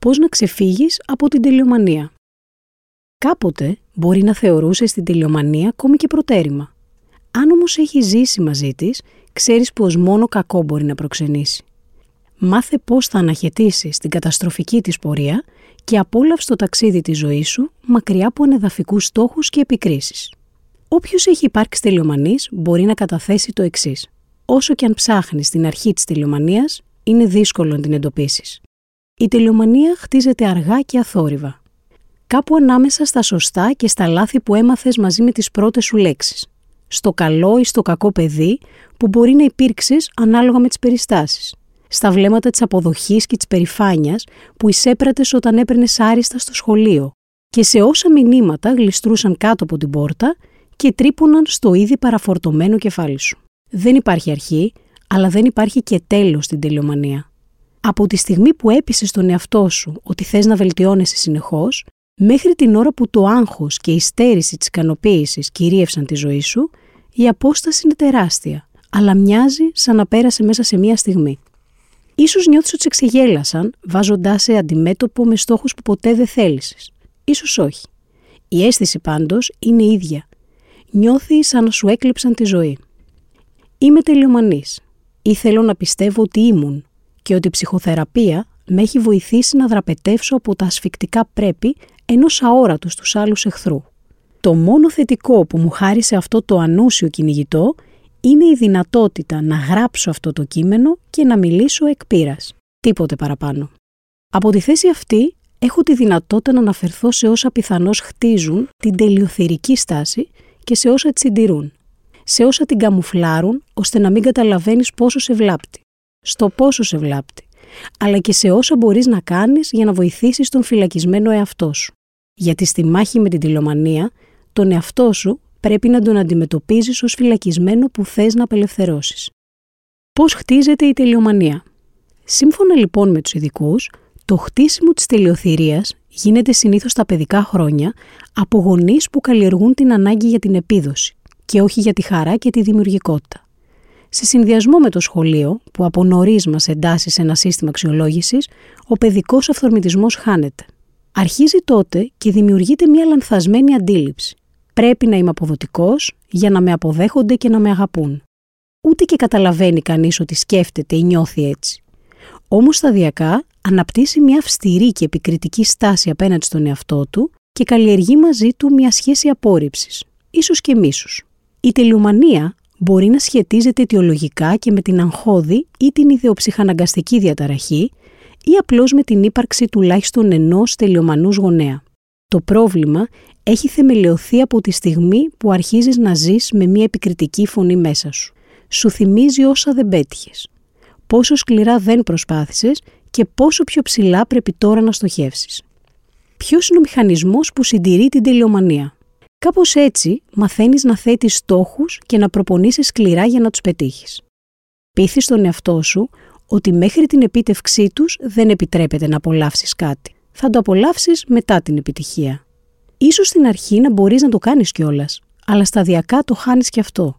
Πώς να ξεφύγεις από την τελειομανία. Κάποτε μπορεί να θεωρούσες την τελειομανία ακόμη και προτέρημα. Αν όμως έχει ζήσει μαζί της, ξέρεις πως μόνο κακό μπορεί να προξενήσει. Μάθε πώς θα αναχαιτήσεις την καταστροφική της πορεία και απόλαυσε το ταξίδι της ζωής σου μακριά από ανεδαφικούς στόχους και επικρίσεις. Όποιος έχει υπάρξει τελειομανής μπορεί να καταθέσει το εξής. Όσο και αν ψάχνεις στην αρχή της τελειομανίας, είναι δύσκολο να την εντοπίσεις. Η τελειομανία χτίζεται αργά και αθόρυβα. Κάπου ανάμεσα στα σωστά και στα λάθη που έμαθες μαζί με τις πρώτες σου λέξεις. Στο καλό ή στο κακό παιδί που μπορεί να υπήρξεις ανάλογα με τις περιστάσεις. Στα βλέμματα της αποδοχής και της περηφάνειας που εισέπρατες όταν έπαιρνες άριστα στο σχολείο και σε όσα μηνύματα γλιστρούσαν κάτω από την πόρτα και τρύπωναν στο ήδη παραφορτωμένο κεφάλι σου. Δεν υπάρχει αρχή, αλλά δεν υπάρχει και τέλος στην τελειομανία. Από τη στιγμή που έπεισες τον εαυτό σου ότι θες να βελτιώνεσαι συνεχώς, μέχρι την ώρα που το άγχος και η στέρηση της ικανοποίησης κυρίευσαν τη ζωή σου, η απόσταση είναι τεράστια, αλλά μοιάζει σαν να πέρασε μέσα σε μία στιγμή. Ίσως νιώθεις ότι σε ξεγέλασαν, βάζοντάς σε αντιμέτωπο με στόχους που ποτέ δεν θέλησες. Ίσως όχι. Η αίσθηση πάντως είναι ίδια νιώθει σαν να σου έκλειψαν τη ζωή. Είμαι τελειομανής ή θέλω να πιστεύω ότι ήμουν και ότι η ψυχοθεραπεία με έχει βοηθήσει να δραπετεύσω από τα ασφικτικά πρέπει ενός αόρατου στους άλλους εχθρού. Το μόνο θετικό που μου χάρισε αυτό το ανούσιο κυνηγητό είναι η δυνατότητα να γράψω αυτό το κείμενο και να μιλήσω εκ πείρας. Τίποτε παραπάνω. Από τη θέση αυτή έχω τη δυνατότητα να αναφερθώ σε όσα πιθανώς χτίζουν την τελειοθερική στάση και σε όσα τη συντηρούν. Σε όσα την καμουφλάρουν ώστε να μην καταλαβαίνεις πόσο σε βλάπτει. Στο πόσο σε βλάπτει. Αλλά και σε όσα μπορείς να κάνεις για να βοηθήσεις τον φυλακισμένο εαυτό σου. Γιατί στη μάχη με την τηλεομανία, τον εαυτό σου πρέπει να τον αντιμετωπίζεις ως φυλακισμένο που θες να απελευθερώσεις. Πώς χτίζεται η τελειομανία. Σύμφωνα λοιπόν με τους ειδικούς, το χτίσιμο της τελειοθυρίας γίνεται συνήθως στα παιδικά χρόνια από γονείς που καλλιεργούν την ανάγκη για την επίδοση και όχι για τη χαρά και τη δημιουργικότητα. Σε συνδυασμό με το σχολείο, που από νωρίς μας εντάσσει σε ένα σύστημα αξιολόγησης, ο παιδικός αυθορμητισμό χάνεται. Αρχίζει τότε και δημιουργείται μια λανθασμένη αντίληψη. Πρέπει να είμαι αποδοτικός για να με αποδέχονται και να με αγαπούν. Ούτε και καταλαβαίνει κανείς ότι σκέφτεται ή νιώθει έτσι. Όμως σταδιακά αναπτύσσει μια αυστηρή και επικριτική στάση απέναντι στον εαυτό του και καλλιεργεί μαζί του μια σχέση απόρριψης, ίσως και μίσους. Η τελειομανία μπορεί να σχετίζεται αιτιολογικά και με την αγχώδη ή την ιδεοψυχαναγκαστική διαταραχή ή απλώς με την ύπαρξη τουλάχιστον ενός τελειομανούς γονέα. Το πρόβλημα έχει θεμελιωθεί από τη στιγμή που αρχίζεις να ζεις με μια επικριτική φωνή μέσα σου. Σου θυμίζει όσα δεν πέτυχες. Πόσο σκληρά δεν προσπάθησες και πόσο πιο ψηλά πρέπει τώρα να στοχεύσεις. Ποιος είναι ο μηχανισμός που συντηρεί την τελειομανία; Κάπως έτσι μαθαίνεις να θέτεις στόχους και να προπονήσεις σκληρά για να τους πετύχεις. Πείθεις τον εαυτό σου ότι μέχρι την επίτευξή τους δεν επιτρέπεται να απολαύσεις κάτι. Θα το απολαύσεις μετά την επιτυχία. Ίσως στην αρχή να μπορείς να το κάνεις κιόλας, αλλά σταδιακά το χάνεις κι αυτό.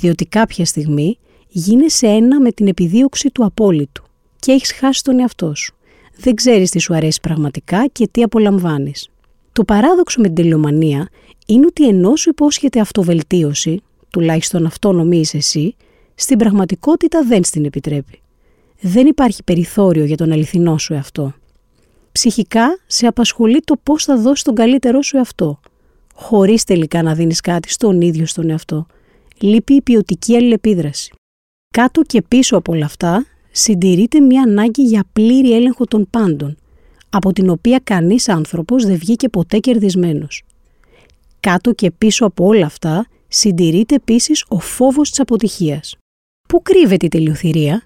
Διότι κάποια στιγμή γίνεσαι ένα με την επιδίωξη του απόλυτου και έχεις χάσει τον εαυτό σου. Δεν ξέρεις τι σου αρέσει πραγματικά και τι απολαμβάνεις. Το παράδοξο με την τελειομανία είναι ότι ενώ σου υπόσχεται αυτοβελτίωση, τουλάχιστον αυτό νομίζεις εσύ, στην πραγματικότητα δεν στην επιτρέπει. Δεν υπάρχει περιθώριο για τον αληθινό σου εαυτό. Ψυχικά σε απασχολεί το πώς θα δώσεις τον καλύτερό σου εαυτό, χωρίς τελικά να δίνεις κάτι στον ίδιο στον εαυτό. Λείπει η ποιοτική αλληλεπίδραση. Κάτω και πίσω από όλα αυτά συντηρείται μια ανάγκη για πλήρη έλεγχο των πάντων, από την οποία κανείς άνθρωπος δεν βγήκε ποτέ κερδισμένος. Κάτω και πίσω από όλα αυτά συντηρείται επίσης ο φόβος της αποτυχίας. Πού κρύβεται η τελειοθυρία;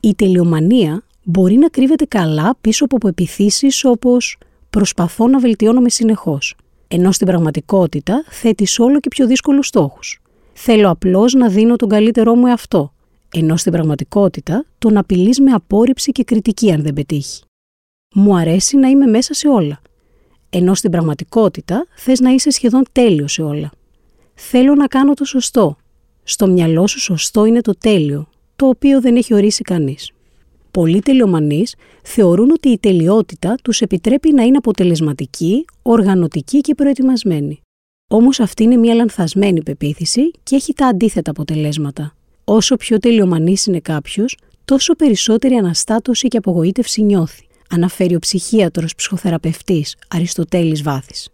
Η τελειομανία μπορεί να κρύβεται καλά πίσω από επιθύσεις όπως «προσπαθώ να βελτιώνομαι συνεχώς», ενώ στην πραγματικότητα θέτεις όλο και πιο δύσκολους στόχους. Θέλω απλώς να δίνω τον καλύτερό μου εαυτό ενώ στην πραγματικότητα τον απειλείς με απόρριψη και κριτική αν δεν πετύχει. Μου αρέσει να είμαι μέσα σε όλα, ενώ στην πραγματικότητα θες να είσαι σχεδόν τέλειος σε όλα. Θέλω να κάνω το σωστό. Στο μυαλό σου σωστό είναι το τέλειο, το οποίο δεν έχει ορίσει κανείς. Πολλοί τελειομανείς θεωρούν ότι η τελειότητα τους επιτρέπει να είναι αποτελεσματικοί, οργανωτικοί και προετοιμασμένοι. Όμως αυτή είναι μια λανθασμένη πεποίθηση και έχει τα αντίθετα αποτελέσματα. Όσο πιο τελειομανής είναι κάποιος, τόσο περισσότερη αναστάτωση και απογοήτευση νιώθει, αναφέρει ο ψυχίατρος ψυχοθεραπευτής Αριστοτέλης Βάθης.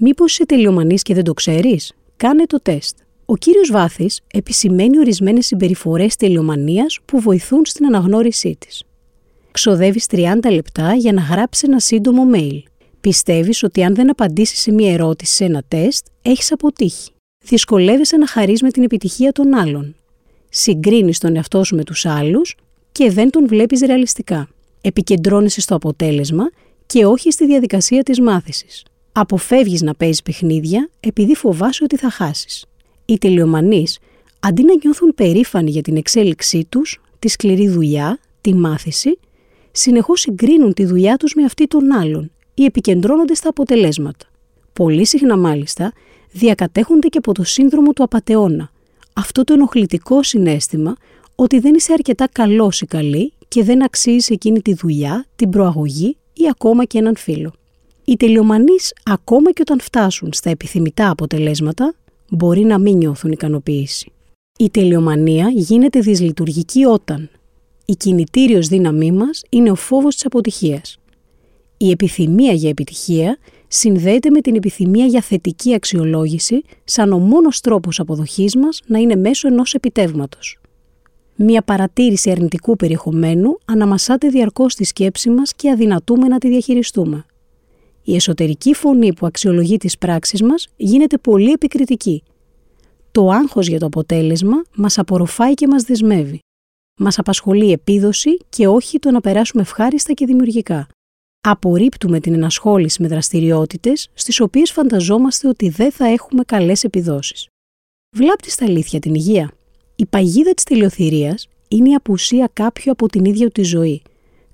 Μήπως είσαι τελειομανής και δεν το ξέρεις; Κάνε το τεστ. Ο κύριος Βάθης επισημαίνει ορισμένες συμπεριφορές τελειομανίας που βοηθούν στην αναγνώρισή της. Ξοδεύεις 30 λεπτά για να γράψεις ένα σύντομο mail. Πιστεύεις ότι αν δεν απαντήσεις σε μία ερώτηση σε ένα τεστ, έχεις αποτύχει. Δυσκολεύεσαι να χαρείς με την επιτυχία των άλλων. Συγκρίνεις τον εαυτό σου με τους άλλους και δεν τον βλέπεις ρεαλιστικά. Επικεντρώνεσαι στο αποτέλεσμα και όχι στη διαδικασία της μάθησης. Αποφεύγεις να παίζεις παιχνίδια επειδή φοβάσαι ότι θα χάσεις. Οι τελειομανείς, αντί να νιώθουν περήφανοι για την εξέλιξή τους, τη σκληρή δουλειά, τη μάθηση, συνεχώς συγκρίνουν τη δουλειά τους με αυτή των άλλων ή επικεντρώνονται στα αποτελέσματα. Πολύ συχνά μάλιστα διακατέχονται και από το σύνδρομο του απατεώνα, αυτό το ενοχλητικό συνέστημα ότι δεν είσαι αρκετά καλός ή καλή και δεν αξίζει εκείνη τη δουλειά, την προαγωγή ή ακόμα και έναν φίλο. Οι τελειομανείς ακόμα και όταν φτάσουν στα επιθυμητά αποτελέσματα μπορεί να μην νιώθουν ικανοποίηση. Η τελειομανία γίνεται δυσλειτουργική όταν η κινητήριος δύναμή μας είναι ο φόβος της αποτυχίας. Η επιθυμία για επιτυχία συνδέεται με την επιθυμία για θετική αξιολόγηση σαν ο μόνος τρόπος αποδοχής μας να είναι μέσω ενός επιτεύγματος. Μία παρατήρηση αρνητικού περιεχομένου αναμασάται διαρκώς στη σκέψη μας και αδυνατούμε να τη διαχειριστούμε. Η εσωτερική φωνή που αξιολογεί τις πράξεις μας γίνεται πολύ επικριτική. Το άγχος για το αποτέλεσμα μας απορροφάει και μας δεσμεύει. Μας απασχολεί η επίδοση και όχι το να περάσουμε ευχάριστα και δημιουργικά. Απορρίπτουμε την ενασχόληση με δραστηριότητες στις οποίες φανταζόμαστε ότι δεν θα έχουμε καλές επιδόσεις. Βλάπτεις στα αλήθεια την υγεία. Η παγίδα της τελειοθυρίας είναι η απουσία κάποιου από την ίδια τη ζωή,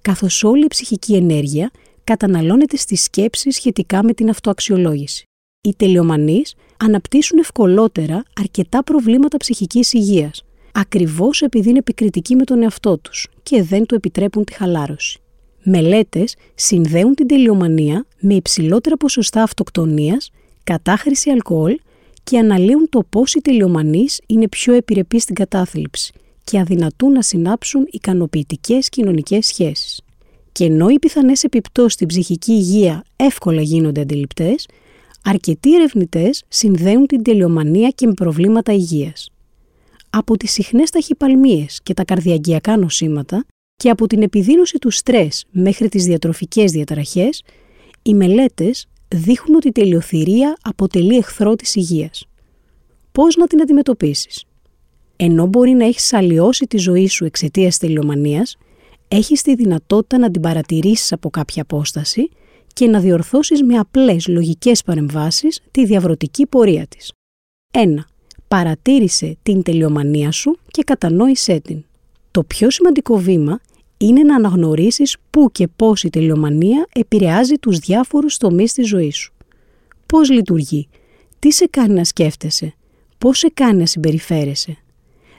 καθώς όλη η ψυχική ενέργεια καταναλώνεται στη σκέψη σχετικά με την αυτοαξιολόγηση. Οι τελειομανείς αναπτύσσουν ευκολότερα αρκετά προβλήματα ψυχικής υγείας, ακριβώς επειδή είναι επικριτικοί με τον εαυτό τους και δεν του επιτρέπουν τη χαλάρωση. Μελέτες συνδέουν την τελειομανία με υψηλότερα ποσοστά αυτοκτονίας, κατάχρηση αλκοόλ και αναλύουν το πώς οι τελειομανείς είναι πιο επιρρεπείς στην κατάθλιψη και αδυνατούν να συνάψουν ικανοποιητικές κοινωνικές σχέσεις. Και ενώ οι πιθανές επιπτώσεις στην ψυχική υγεία εύκολα γίνονται αντιληπτές, αρκετοί ερευνητές συνδέουν την τελειομανία και με προβλήματα υγείας. Από τις συχνές ταχυπαλμίες και τα καρδιαγκιακά νοσήματα και από την επιδείνωση του στρες μέχρι τις διατροφικές διαταραχές, οι μελέτες δείχνουν ότι η τελειοθυρία αποτελεί εχθρό της υγείας. Πώς να την αντιμετωπίσεις; Ενώ μπορεί να έχεις αλλοιώσει τη ζωή σου εξαιτίας τελειομανίας, έχεις τη δυνατότητα να την παρατηρήσεις από κάποια απόσταση και να διορθώσεις με απλές λογικές παρεμβάσεις τη διαβρωτική πορεία της. 1. Παρατήρησε την τελειομανία σου και κατανόησέ την. Το πιο σημαντικό βήμα είναι να αναγνωρίσεις πού και πώς η τελειομανία επηρεάζει τους διάφορους τομείς της ζωής σου. Πώς λειτουργεί, τι σε κάνει να σκέφτεσαι, πώς σε κάνει να συμπεριφέρεσαι.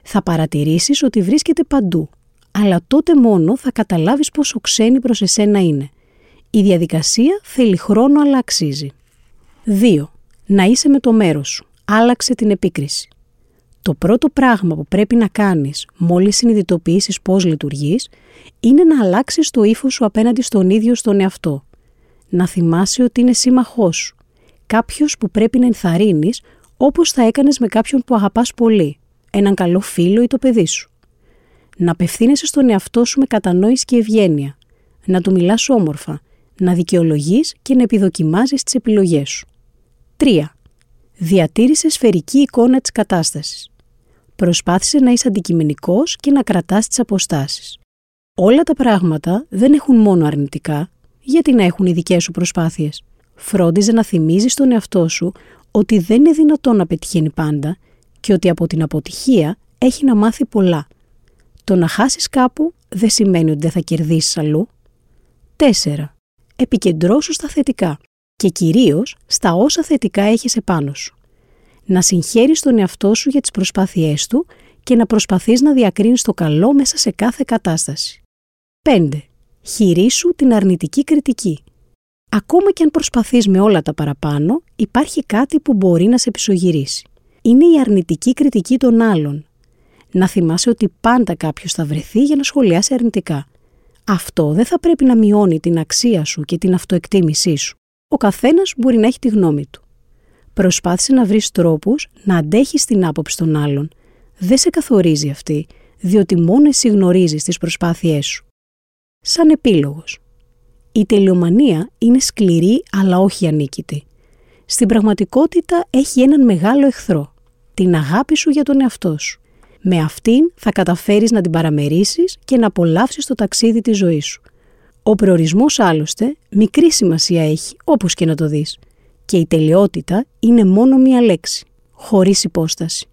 Θα παρατηρήσεις ότι βρίσκεται παντού, αλλά τότε μόνο θα καταλάβεις πόσο ξένη προς εσένα είναι. Η διαδικασία θέλει χρόνο αλλά αξίζει. 2. Να είσαι με το μέρος σου. Άλλαξε την επίκριση. Το πρώτο πράγμα που πρέπει να κάνεις μόλις συνειδητοποιήσεις πώς λειτουργείς είναι να αλλάξεις το ύφος σου απέναντι στον ίδιο στον εαυτό. Να θυμάσαι ότι είναι σύμμαχός σου. Κάποιος που πρέπει να ενθαρρύνεις όπως θα έκανες με κάποιον που αγαπάς πολύ. Έναν καλό φίλο ή το παιδί σου. Να απευθύνεσαι στον εαυτό σου με κατανόηση και ευγένεια. Να του μιλάς όμορφα. Να δικαιολογείς και να επιδοκιμάζεις τις επιλογές σου. 3. Διατήρησε σφαιρική εικόνα της κατάστασης. Προσπάθησε να είσαι αντικειμενικός και να κρατάς τις αποστάσεις. Όλα τα πράγματα δεν έχουν μόνο αρνητικά, γιατί να έχουν οι δικές σου προσπάθειες. Φρόντιζε να θυμίζεις τον εαυτό σου ότι δεν είναι δυνατόν να πετυχαίνει πάντα και ότι από την αποτυχία έχει να μάθει πολλά. Το να χάσεις κάπου δεν σημαίνει ότι δεν θα κερδίσεις αλλού. 4. Επικεντρώσου στα θετικά και κυρίως στα όσα θετικά έχεις επάνω σου. Να συγχαίρεις τον εαυτό σου για τις προσπάθειές του και να προσπαθείς να διακρίνεις το καλό μέσα σε κάθε κατάσταση. 5. Χειρίσου την αρνητική κριτική. Ακόμα και αν προσπαθείς με όλα τα παραπάνω, υπάρχει κάτι που μπορεί να σε πισωγυρίσει. Είναι η αρνητική κριτική των άλλων. Να θυμάσαι ότι πάντα κάποιος θα βρεθεί για να σχολιάσει αρνητικά. Αυτό δεν θα πρέπει να μειώνει την αξία σου και την αυτοεκτίμησή σου. Ο καθένας μπορεί να έχει τη γνώμη του. Προσπάθησε να βρεις τρόπους να αντέχεις την άποψη των άλλων. Δεν σε καθορίζει αυτή, διότι μόνο εσύ γνωρίζεις τις προσπάθειές σου. Σαν επίλογος. Η τελειομανία είναι σκληρή αλλά όχι ανίκητη. Στην πραγματικότητα έχει έναν μεγάλο εχθρό. Την αγάπη σου για τον εαυτό σου. Με αυτήν θα καταφέρεις να την παραμερίσεις και να απολαύσεις το ταξίδι της ζωής σου. Ο προορισμός άλλωστε μικρή σημασία έχει όπως και να το δεις. Και η τελειότητα είναι μόνο μία λέξη, χωρίς υπόσταση.